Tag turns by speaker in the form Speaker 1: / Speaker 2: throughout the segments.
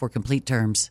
Speaker 1: for complete terms.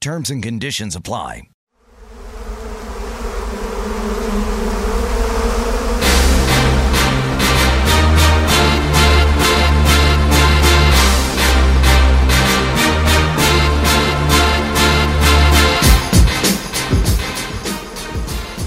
Speaker 2: Terms and conditions apply.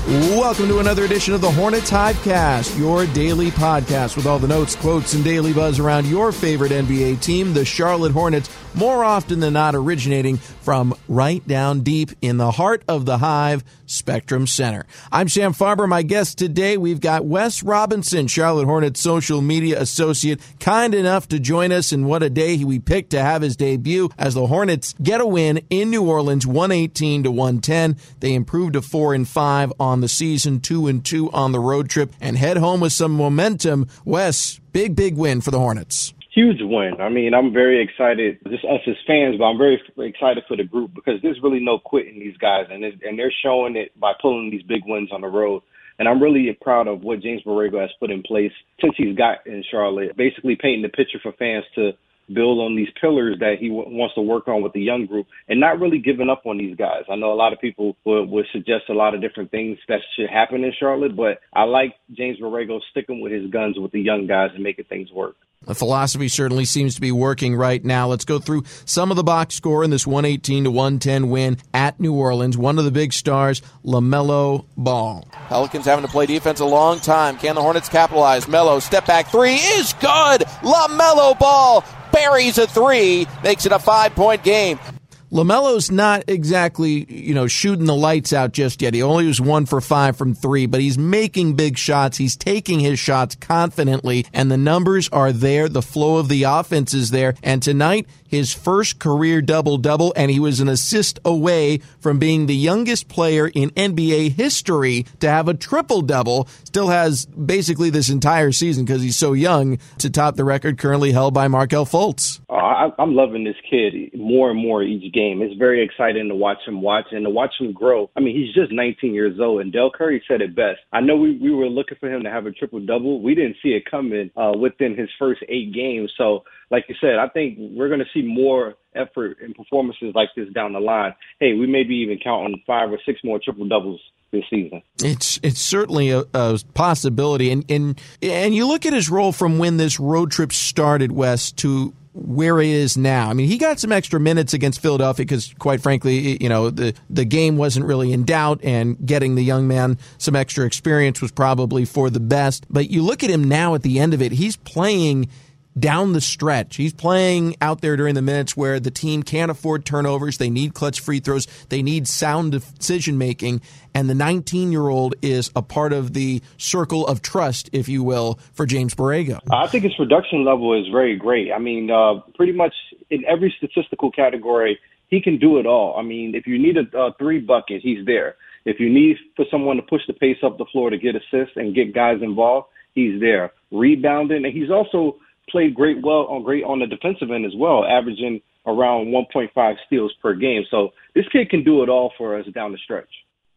Speaker 3: Welcome to another edition of the Hornets Hivecast, your daily podcast with all the notes, quotes, and daily buzz around your favorite NBA team, the Charlotte Hornets, more often than not originating from right down deep in the heart of the Hive, Spectrum Center. I'm Sam Farber. My guest today, we've got Wes Robinson, Charlotte Hornets social media associate, kind enough to join us. And what a day we picked to have his debut as the Hornets get a win in New Orleans, 118 to 110. They improved to four and five on the season, two and two on the road trip, and head home with some momentum. Wes, big, big win for the Hornets
Speaker 4: huge win. I mean, I'm very excited, just us as fans, but I'm very excited for the group because there's really no quitting these guys, and and they're showing it by pulling these big wins on the road. And I'm really proud of what James Borrego has put in place since he's got in Charlotte, basically painting the picture for fans to build on these pillars that he w- wants to work on with the young group and not really giving up on these guys. I know a lot of people would, would suggest a lot of different things that should happen in Charlotte, but I like James Borrego sticking with his guns with the young guys and making things work.
Speaker 3: The philosophy certainly seems to be working right now. Let's go through some of the box score in this 118 to 110 win at New Orleans. One of the big stars, LaMelo Ball.
Speaker 5: Pelicans having to play defense a long time. Can the Hornets capitalize? Melo, step back three is good. LaMelo Ball buries a three, makes it a five point game.
Speaker 3: LaMelo's not exactly, you know, shooting the lights out just yet. He only was one for five from three, but he's making big shots. He's taking his shots confidently, and the numbers are there. The flow of the offense is there. And tonight, his first career double double, and he was an assist away from being the youngest player in NBA history to have a triple double. Still has basically this entire season because he's so young to top the record currently held by Markelle Fultz.
Speaker 4: I, I'm loving this kid more and more each game game. It's very exciting to watch him watch and to watch him grow. I mean, he's just 19 years old, and Del Curry said it best. I know we, we were looking for him to have a triple double. We didn't see it coming uh, within his first eight games. So, like you said, I think we're going to see more effort and performances like this down the line. Hey, we may be even counting five or six more triple doubles this season.
Speaker 3: It's it's certainly a, a, possibility, and and and you look at his role from when this road trip started, Wes, to where he is now. I mean, he got some extra minutes against Philadelphia because, quite frankly, you know the the game wasn't really in doubt, and getting the young man some extra experience was probably for the best. But you look at him now at the end of it; he's playing down the stretch. He's playing out there during the minutes where the team can't afford turnovers. They need clutch free throws. They need sound decision making. And the 19 year old is a part of the circle of trust, if you will, for James Borrego.
Speaker 4: I think his production level is very great. I mean, uh, pretty much in every statistical category, he can do it all. I mean, if you need a, a three bucket, he's there. If you need for someone to push the pace up the floor to get assists and get guys involved, he's there rebounding, and he's also played great well on great on the defensive end as well, averaging around 1.5 steals per game. So this kid can do it all for us down the stretch.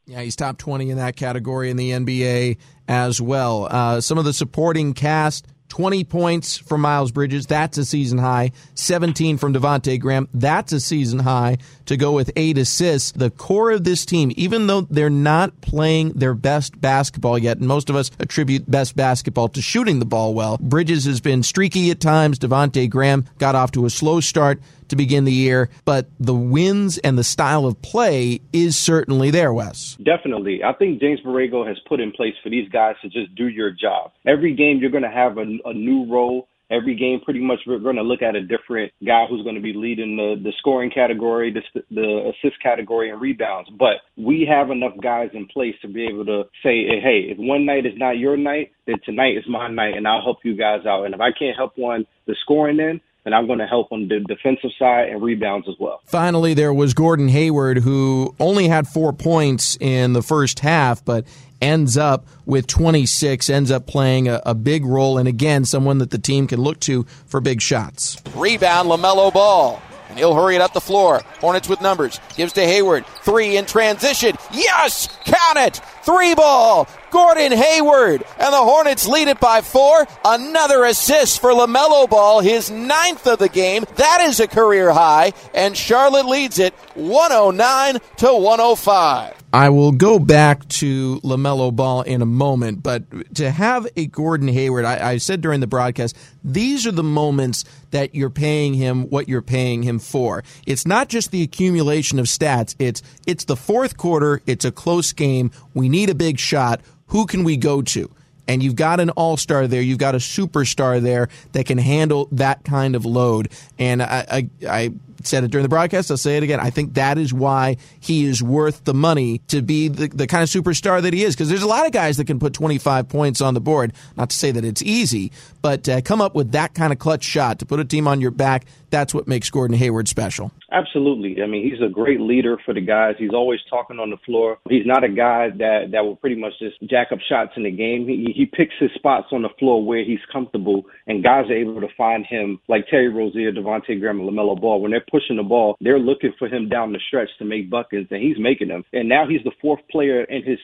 Speaker 3: Yeah, he's top 20 in that category in the NBA as well. Uh, some of the supporting cast 20 points from Miles Bridges. That's a season high. 17 from Devonte Graham. That's a season high to go with eight assists. The core of this team, even though they're not playing their best basketball yet, and most of us attribute best basketball to shooting the ball well, Bridges has been streaky at times. Devonte Graham got off to a slow start to begin the year, but the wins and the style of play is certainly there, Wes.
Speaker 4: Definitely. I think James Borrego has put in place for these guys to just do your job. Every game, you're going to have a, a new role every game pretty much we're going to look at a different guy who's going to be leading the, the scoring category, the, the assist category, and rebounds. But we have enough guys in place to be able to say, hey, if one night is not your night, then tonight is my night, and I'll help you guys out. And if I can't help one the scoring end, and I'm going to help on the defensive side and rebounds as well.
Speaker 3: Finally, there was Gordon Hayward, who only had four points in the first half, but ends up with 26, ends up playing a, a, big role, and again, someone that the team can look to for big shots.
Speaker 5: Rebound, LaMelo Ball. And he'll hurry it up the floor. Hornets with numbers. Gives to Hayward. Three in transition. Yes! Count it! Three ball. Gordon Hayward. And the Hornets lead it by four. Another assist for LaMelo Ball, his ninth of the game. That is a career high. And Charlotte leads it 109 to 105.
Speaker 3: I will go back to LaMelo Ball in a moment, but to have a Gordon Hayward, I, I, said during the broadcast, these are the moments that you're paying him what you're paying him for. It's not just the accumulation of stats, it's it's the fourth quarter, it's a close game, we need a big shot. Who can we go to? and you've got an all star there, you've got a superstar there that can handle that kind of load. And I, I, I, said it during the broadcast. I'll say it again. I think that is why he is worth the money to be the, the kind of superstar that he is. Because there's a lot of guys that can put 25 points on the board. Not to say that it's easy, but uh, come up with that kind of clutch shot to put a team on your back. That's what makes Gordon Hayward special.
Speaker 4: Absolutely. I mean, he's a great leader for the guys. He's always talking on the floor. He's not a guy that that will pretty much just jack up shots in the game. He he picks his spots on the floor where he's comfortable, and guys are able to find him like Terry Rozier, Devonte Graham, and Lamelo Ball. When they're pushing the ball, they're looking for him down the stretch to make buckets, and he's making them. And now he's the fourth player in his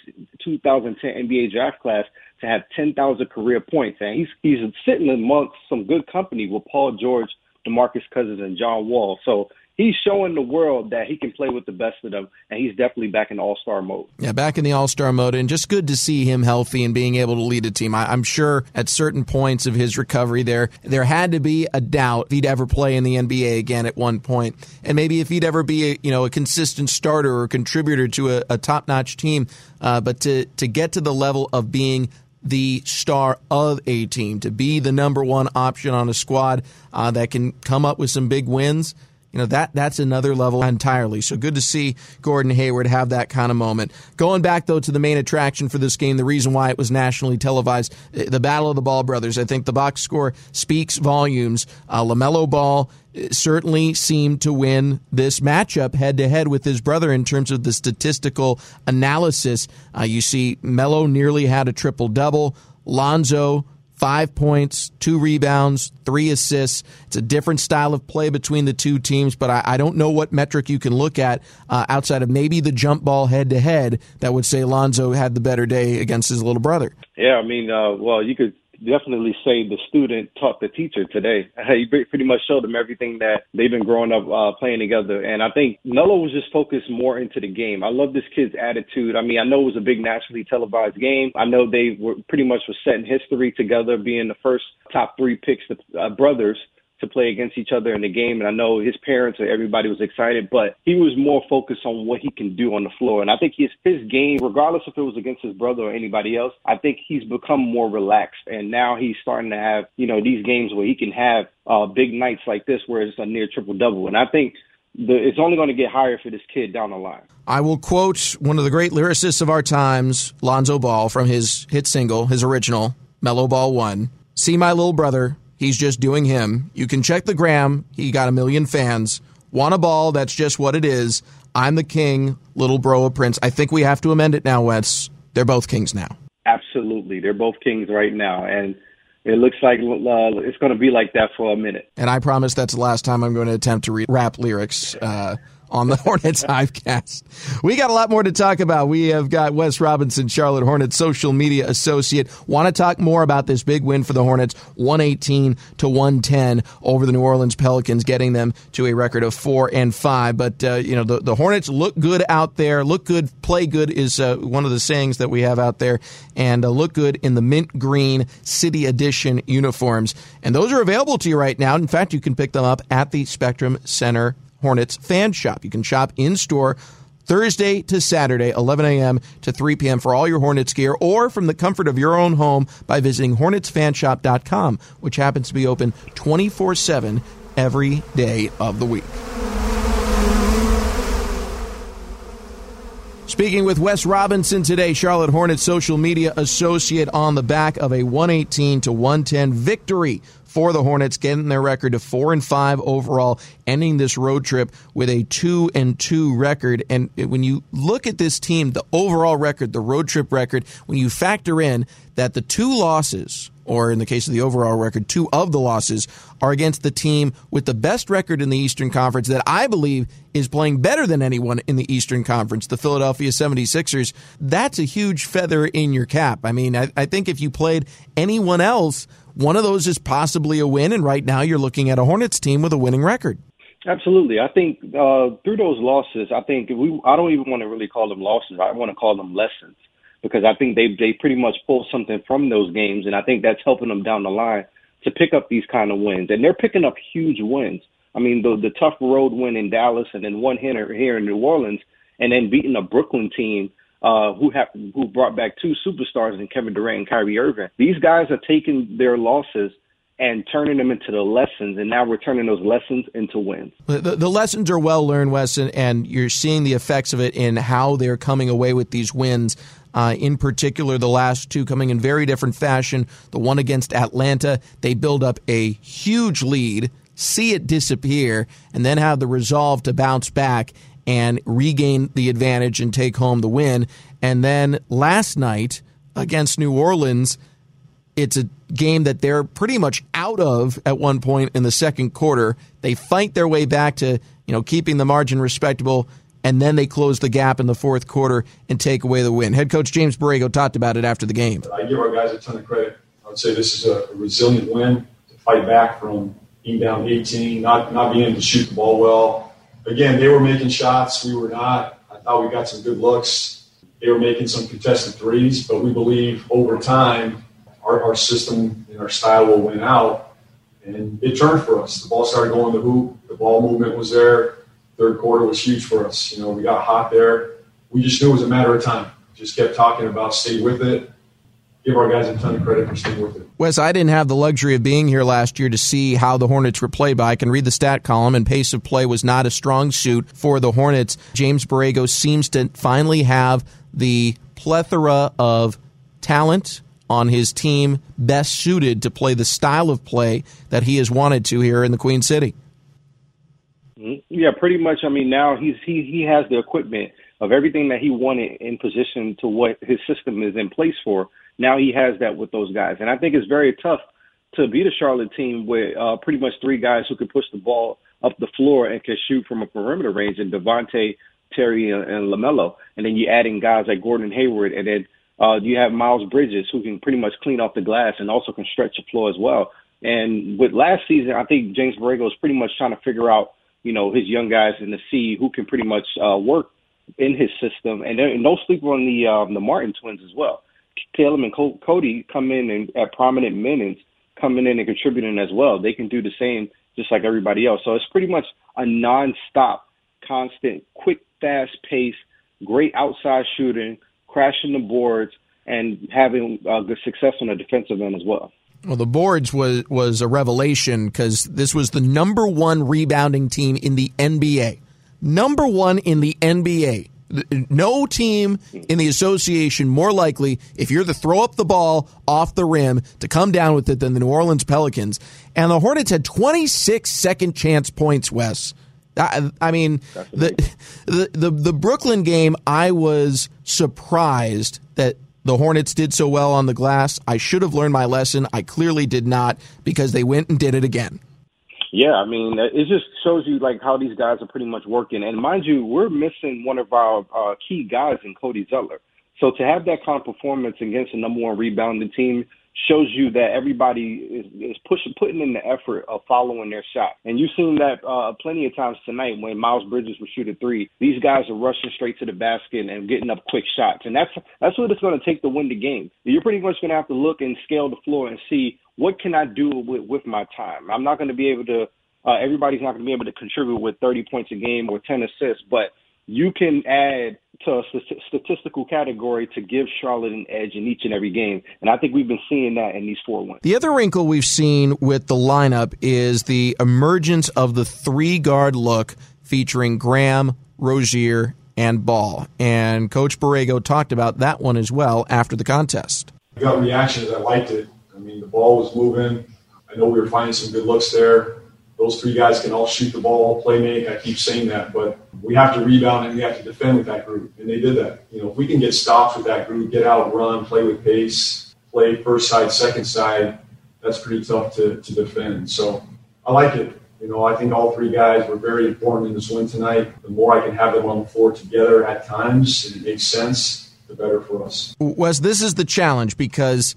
Speaker 4: 2010 NBA draft class to have 10,000 career points, and he's he's sitting amongst some good company with Paul George, DeMarcus Cousins, and John Wall. So he's showing the world that he can play with the best of them, and he's definitely back in All Star mode.
Speaker 3: Yeah, back in the All Star mode, and just good to see him healthy and being able to lead a team. I, am sure at certain points of his recovery, there there had to be a doubt if he'd ever play in the NBA again at one point. and maybe if he'd ever be a, you know a consistent starter or contributor to a, a top notch team. Uh, but to to get to the level of being the star of a team, to be the number one option on a squad uh, that can come up with some big wins you know that that's another level entirely. So good to see Gordon Hayward have that kind of moment. Going back though to the main attraction for this game, the reason why it was nationally televised, eh, the Battle of the Ball brothers. I think the box score speaks volumes. Uh, Lamelo Ball eh, certainly seemed to win this matchup head to head with his brother in terms of the statistical analysis. Uh, you see, Melo nearly had a triple double. Lonzo five points, two rebounds, three assists. It's a different style of play between the two teams, but I, I don't know what metric you can look at uh, outside of maybe the jump ball head to head that would say Lonzo had the better day against his little brother.
Speaker 4: Yeah, I mean, uh, well, you could definitely say the student taught the teacher today. He pretty much showed them everything that they've been growing up uh, playing together. And I think Melo was just focused more into the game. I love this kid's attitude. I mean, I know it was a big nationally televised game. I know they were pretty much were setting history together, being the first top three picks, the uh, brothers to play against each other in the game. And I know his parents and everybody was excited, but he was more focused on what he can do on the floor. And I think his his game, regardless if it was against his brother or anybody else, I think he's become more relaxed. And now he's starting to have, you know, these games where he can have uh, big nights like this where it's a near triple double. And I think the, it's only going to get higher for this kid down the line.
Speaker 3: I will quote one of the great lyricists of our times, Lonzo Ball, from his hit single, his original, Melo Ball 1. See my little brother, He's just doing him. You can check the gram. He got a million fans. Want a ball? That's just what it is. I'm the king, little bro of Prince. I think we have to amend it now, Wes. They're both kings now.
Speaker 4: Absolutely, they're both kings right now, and it looks like uh, it's going to be like that for a minute.
Speaker 3: And I promise that's the last time I'm going to attempt to read rap lyrics. Uh, on the Hornets Hivecast. We got a lot more to talk about. We have got Wes Robinson, Charlotte Hornets social media associate. Want to talk more about this big win for the Hornets, 118 to 110 over the New Orleans Pelicans, getting them to a record of four and five. But uh, you know the, the Hornets look good out there. Look good, play good is uh, one of the sayings that we have out there, and uh, look good in the mint green City Edition uniforms. And those are available to you right now. In fact, you can pick them up at the Spectrum Center Hornets fan shop. You can shop in store Thursday to Saturday, 11 a.m. to 3 p.m. for all your Hornets gear, or from the comfort of your own home by visiting HornetsFanshop.com, which happens to be open 24 7 every day of the week. Speaking with Wes Robinson today, Charlotte Hornets social media associate on the back of a 118 to 110 victory for the Hornets, getting their record to four and five overall, ending this road trip with a two and two record. And when you look at this team, the overall record, the road trip record, when you factor in that the two losses or in the case of the overall record, two of the losses are against the team with the best record in the Eastern Conference that I believe is playing better than anyone in the Eastern Conference, the Philadelphia 76ers. That's a huge feather in your cap. I mean, I, I think if you played anyone else, one of those is possibly a win, and right now you're looking at a Hornets team with a winning record.
Speaker 4: Absolutely, I think uh, through those losses, I think we. I don't even want to really call them losses. I want to call them lessons because I think they they pretty much pull something from those games, and I think that's helping them down the line to pick up these kind of wins. And they're picking up huge wins. I mean, the the tough road win in Dallas, and then one here here in New Orleans, and then beating a Brooklyn team uh, who have who brought back two superstars in Kevin Durant and Kyrie Irving. These guys are taking their losses and turning them into the lessons, and now we're turning those lessons into wins.
Speaker 3: The, the lessons are well learned, Weston, and you're seeing the effects of it in how they're coming away with these wins. Uh, in particular, the last two coming in very different fashion. The one against Atlanta, they build up a huge lead, see it disappear, and then have the resolve to bounce back and regain the advantage and take home the win. And then last night against New Orleans, it's a game that they're pretty much out of at one point in the second quarter. They fight their way back to, you know, keeping the margin respectable and then they close the gap in the fourth quarter and take away the win. Head coach James Borrego talked about it after the game.
Speaker 6: I give our guys a ton of credit. I would say this is a resilient win to fight back from being down 18, not not being able to shoot the ball well, again, they were making shots. We were not. I thought we got some good looks. They were making some contested threes, but we believe over time our, our system and our style will win out. And it turned for us. The ball started going the hoop. The ball movement was there. Third quarter was huge for us. You know, we got hot there. We just knew it was a matter of time. Just kept talking about stay with it give our guys a ton of credit for staying with it.
Speaker 3: Wes, I didn't have the luxury of being here last year to see how the Hornets were played, but I can read the stat column, and pace of play was not a strong suit for the Hornets. James Borrego seems to finally have the plethora of talent on his team best suited to play the style of play that he has wanted to here in the Queen City.
Speaker 4: Mm-hmm. Yeah, pretty much. I mean, now he's he he has the equipment of everything that he wanted in position to what his system is in place for. Now he has that with those guys, and I think it's very tough to beat a Charlotte team with uh, pretty much three guys who can push the ball up the floor and can shoot from a perimeter range, and Devonte, Terry, and, and Lamelo, and then you add in guys like Gordon Hayward, and then uh, you have Miles Bridges who can pretty much clean off the glass and also can stretch the floor as well. And with last season, I think James Borrego is pretty much trying to figure out, you know, his young guys in the sea who can pretty much uh, work in his system, and, and no sleep on the um, the Martin twins as well. Caleb and Cody come in and at prominent minutes, coming in and contributing as well. They can do the same just like everybody else. So it's pretty much a non-stop, constant, quick, fast pace, great outside shooting, crashing the boards, and having uh, good success on the defensive end as well.
Speaker 3: Well, the boards was was a revelation because this was the number one rebounding team in the NBA. Number one in the NBA no team in the association more likely if you're to throw up the ball off the rim to come down with it than the New Orleans Pelicans. And the Hornets had 26 second chance points, Wes. I, I mean, the, the, the the Brooklyn game, I was surprised that the Hornets did so well on the glass. I should have learned my lesson. I clearly did not because they went and did it again.
Speaker 4: Yeah, I mean, it just shows you like how these guys are pretty much working. And mind you, we're missing one of our uh, key guys in Cody Zeller. So to have that kind of performance against the number one rebounding team shows you that everybody is, is pushing, putting in the effort of following their shot. And you've seen that uh, plenty of times tonight when Miles Bridges was shooting three. These guys are rushing straight to the basket and getting up quick shots, and that's that's what it's going to take to win the game. You're pretty much going to have to look and scale the floor and see what can I do with with my time. I'm not going to be able to. Uh, everybody's not going to be able to contribute with 30 points a game or 10 assists, but you can add to a statistical category to give Charlotte an edge in each and every game. And I think we've been seeing that in these four wins.
Speaker 3: The other wrinkle we've seen with the lineup is the emergence of the three guard look featuring Graham, Rozier, and Ball. And Coach Borrego talked about that one as well after the contest.
Speaker 6: I got reactions. I liked it. Ball was moving. I know we were finding some good looks there those three guys can all shoot the ball, play make. I keep saying that, but we have to rebound and we have to defend with that group, and they did that. You know, if we can get stops with that group, get out, run, play with pace, play first side, second side, that's pretty tough to, to defend. So I like it. You know, I think all three guys were very important in this win tonight. The more I can have them on the floor together at times, and it makes sense, the better for us.
Speaker 3: Wes, this is the challenge because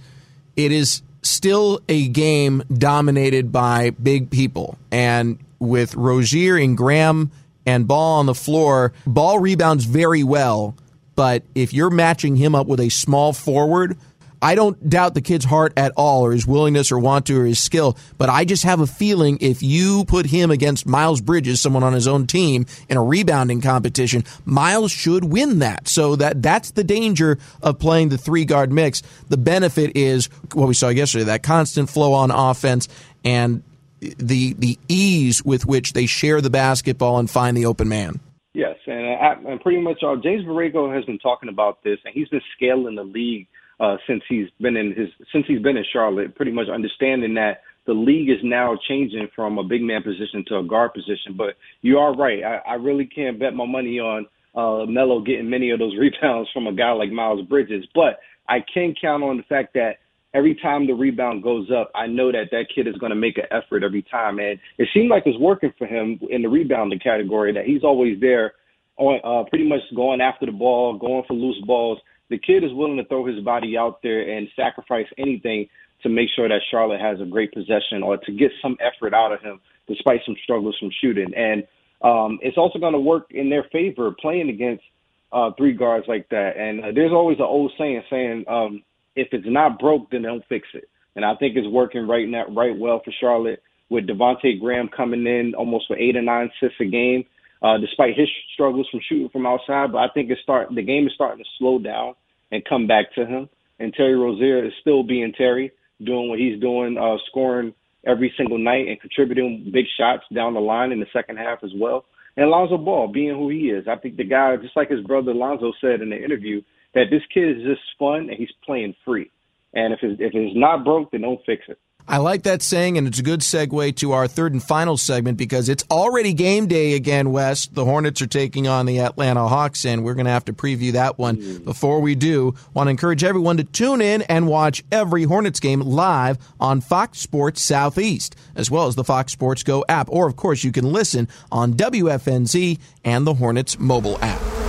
Speaker 3: it is still a game dominated by big people. And with Rozier and Graham and Ball on the floor, Ball rebounds very well. But if you're matching him up with a small forward, I don't doubt the kid's heart at all, or his willingness, or want to, or his skill. But I just have a feeling if you put him against Miles Bridges, someone on his own team, in a rebounding competition, Miles should win that. So that that's the danger of playing the three guard mix. The benefit is what we saw yesterday: that constant flow on offense and the the ease with which they share the basketball and find the open man.
Speaker 4: Yes, and, uh, and pretty much uh, James Borrego has been talking about this, and he's been scaling the league uh, since he's been in his since he's been in Charlotte, pretty much understanding that the league is now changing from a big man position to a guard position. But you are right. I, I really can't bet my money on uh, Melo getting many of those rebounds from a guy like Miles Bridges. But I can count on the fact that every time the rebound goes up, I know that that kid is going to make an effort every time. And it seemed like it's working for him in the rebounding category that he's always there on uh, pretty much going after the ball, going for loose balls the kid is willing to throw his body out there and sacrifice anything to make sure that Charlotte has a great possession or to get some effort out of him despite some struggles from shooting. And um, it's also going to work in their favor playing against uh, three guards like that. And uh, there's always an old saying saying, um, if it's not broke, then don't fix it. And I think it's working right now, right well for Charlotte with Devonte Graham coming in almost for eight or nine assists a game uh, despite his struggles from shooting from outside. But I think it's start the game is starting to slow down and come back to him. And Terry Rozier is still being Terry, doing what he's doing, uh, scoring every single night and contributing big shots down the line in the second half as well. And Lonzo Ball being who he is. I think the guy, just like his brother Lonzo said in the interview, that this kid is just fun and he's playing free. And if it's, if it's not broke, then don't fix it.
Speaker 3: I like that saying, and it's a good segue to our third and final segment because it's already game day again, Wes. The Hornets are taking on the Atlanta Hawks, and we're going to have to preview that one. Mm. Before we do, want to encourage everyone to tune in and watch every Hornets game live on Fox Sports Southeast, as well as the Fox Sports Go app. Or, of course, you can listen on WFNZ and the Hornets mobile app.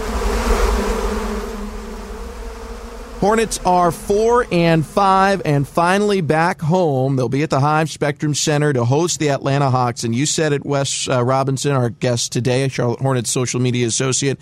Speaker 3: Hornets are four and five and finally back home. They'll be at the Hive Spectrum Center to host the Atlanta Hawks. And you said it, Wes uh, Robinson, our guest today, Charlotte Hornets social media associate.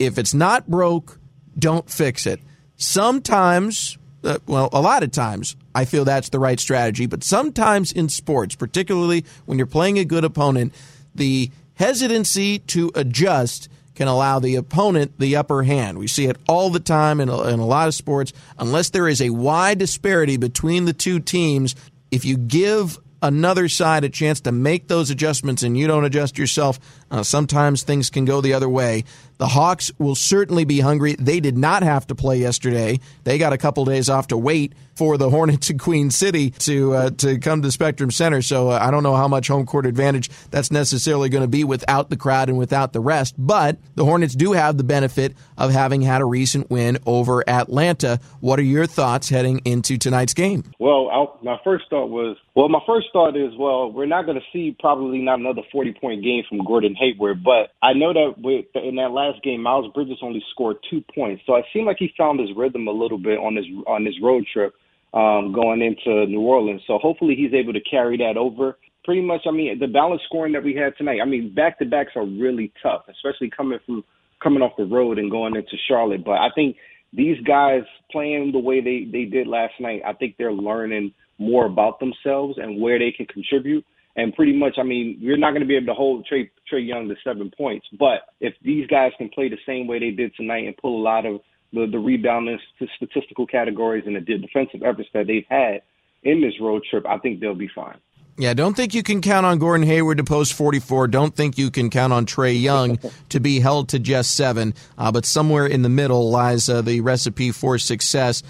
Speaker 3: If it's not broke, don't fix it. Sometimes, uh, well, a lot of times, I feel that's the right strategy. But sometimes in sports, particularly when you're playing a good opponent, the hesitancy to adjust can allow the opponent the upper hand. We see it all the time in a, in a lot of sports. Unless there is a wide disparity between the two teams, if you give another side a chance to make those adjustments and you don't adjust yourself, uh, sometimes things can go the other way. The Hawks will certainly be hungry. They did not have to play yesterday. They got a couple days off to wait for the Hornets in Queen City to uh, to come to Spectrum Center. So uh, I don't know how much home court advantage that's necessarily going to be without the crowd and without the rest. But the Hornets do have the benefit of having had a recent win over Atlanta. What are your thoughts heading into tonight's game?
Speaker 4: Well, I'll, my first thought was, well, my first thought is, well, we're not going to see probably not another 40 point game from Gordon Hayward, but I know that with, in that last game, Miles Bridges only scored two points, so it seemed like he found his rhythm a little bit on his on his road trip um, going into New Orleans. So hopefully he's able to carry that over. Pretty much, I mean, the balanced scoring that we had tonight. I mean, back to backs are really tough, especially coming from coming off the road and going into Charlotte. But I think these guys playing the way they they did last night, I think they're learning more about themselves and where they can contribute. And pretty much, I mean, you're not going to be able to hold Trae Trae Young to seven points, but if these guys can play the same way they did tonight and pull a lot of the, the rebounding statistical categories and the defensive efforts that they've had in this road trip, I think they'll be fine.
Speaker 3: Yeah, don't think you can count on Gordon Hayward to post 44. Don't think you can count on Trae Young to be held to just seven. Uh, but somewhere in the middle lies uh, the recipe for success.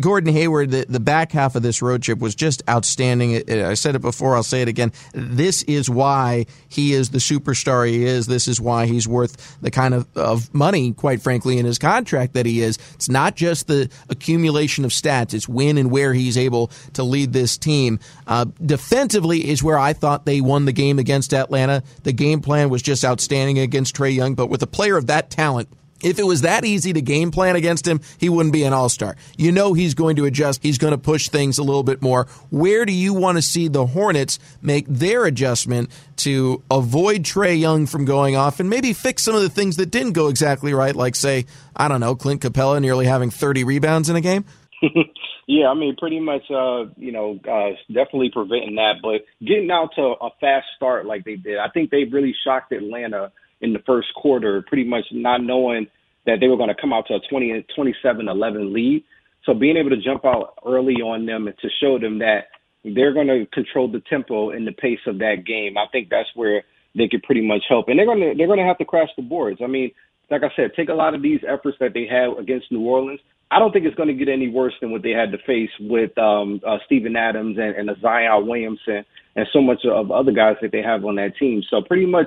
Speaker 3: Gordon Hayward, the, the back half of this road trip was just outstanding. I said it before, I'll say it again. This is why he is the superstar he is. This is why he's worth the kind of, of money, quite frankly, in his contract that he is. It's not just the accumulation of stats, it's when and where he's able to lead this team. Uh, defensively, defensively is where I thought they won the game against Atlanta. The game plan was just outstanding against Trae Young, but with a player of that talent, if it was that easy to game plan against him, he wouldn't be an all star. You know he's going to adjust. He's going to push things a little bit more. Where do you want to see the Hornets make their adjustment to avoid Trae Young from going off and maybe fix some of the things that didn't go exactly right, like, say, I don't know, Clint Capela nearly having 30 rebounds in a game?
Speaker 4: Yeah, I mean, pretty much, uh, you know, uh, definitely preventing that. But getting out to a fast start like they did, I think they really shocked Atlanta in the first quarter, pretty much not knowing that they were going to come out to a 20, 27-11 lead. So being able to jump out early on them and to show them that they're going to control the tempo and the pace of that game, I think that's where they could pretty much help. And they're going to they're going to have to crash the boards. I mean, like I said, take a lot of these efforts that they had against New Orleans I don't think it's going to get any worse than what they had to face with um, uh, Steven Adams and, and Zion Williamson and so much of other guys that they have on that team. So pretty much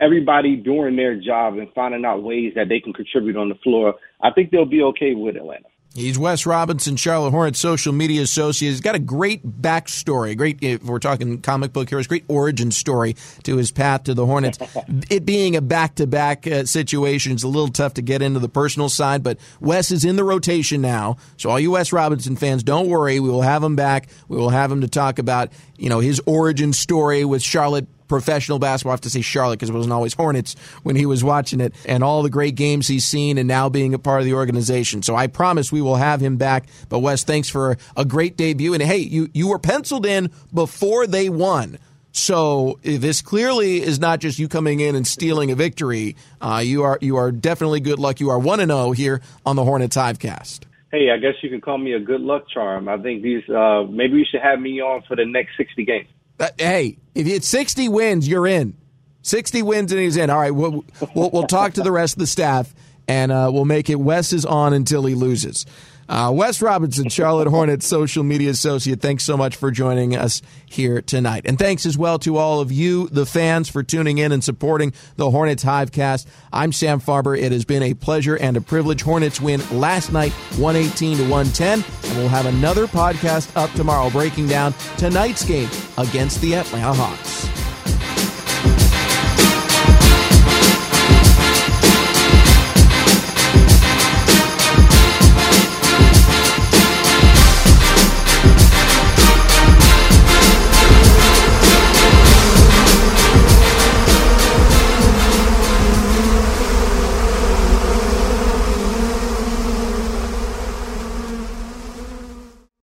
Speaker 4: everybody doing their job and finding out ways that they can contribute on the floor. I think they'll be okay with Atlanta.
Speaker 3: He's Wes Robinson, Charlotte Hornets social media associate. He's got a great backstory, great, if we're talking comic book heroes, great origin story to his path to the Hornets. it being a back to back situation is a little tough to get into the personal side, but Wes is in the rotation now. So, all you Wes Robinson fans, don't worry. We will have him back. We will have him to talk about, you know, his origin story with Charlotte professional basketball. I have to say Charlotte because it wasn't always Hornets when he was watching it, and all the great games he's seen, and now being a part of the organization. So I promise we will have him back. But Wes, thanks for a great debut. And hey, you you were penciled in before they won. So this clearly is not just you coming in and stealing a victory. Uh, you are you are definitely good luck. You are one and zero oh here on the Hornets Hivecast.
Speaker 4: Hey, I guess you can call me a good luck charm. I think these uh, maybe you should have me on for the next sixty games.
Speaker 3: Hey, if it's 60 wins, you're in. 60 wins and he's in. All right, we'll, we'll, we'll talk to the rest of the staff and uh, we'll make it Wes is on until he loses. Uh, Wes Robinson, Charlotte Hornets social media associate, thanks so much for joining us here tonight. And thanks as well to all of you, the fans, for tuning in and supporting the Hornets Hivecast. I'm Sam Farber. It has been a pleasure and a privilege. Hornets win last night, 118 to 110. And we'll have another podcast up tomorrow breaking down tonight's game against the Atlanta Hawks.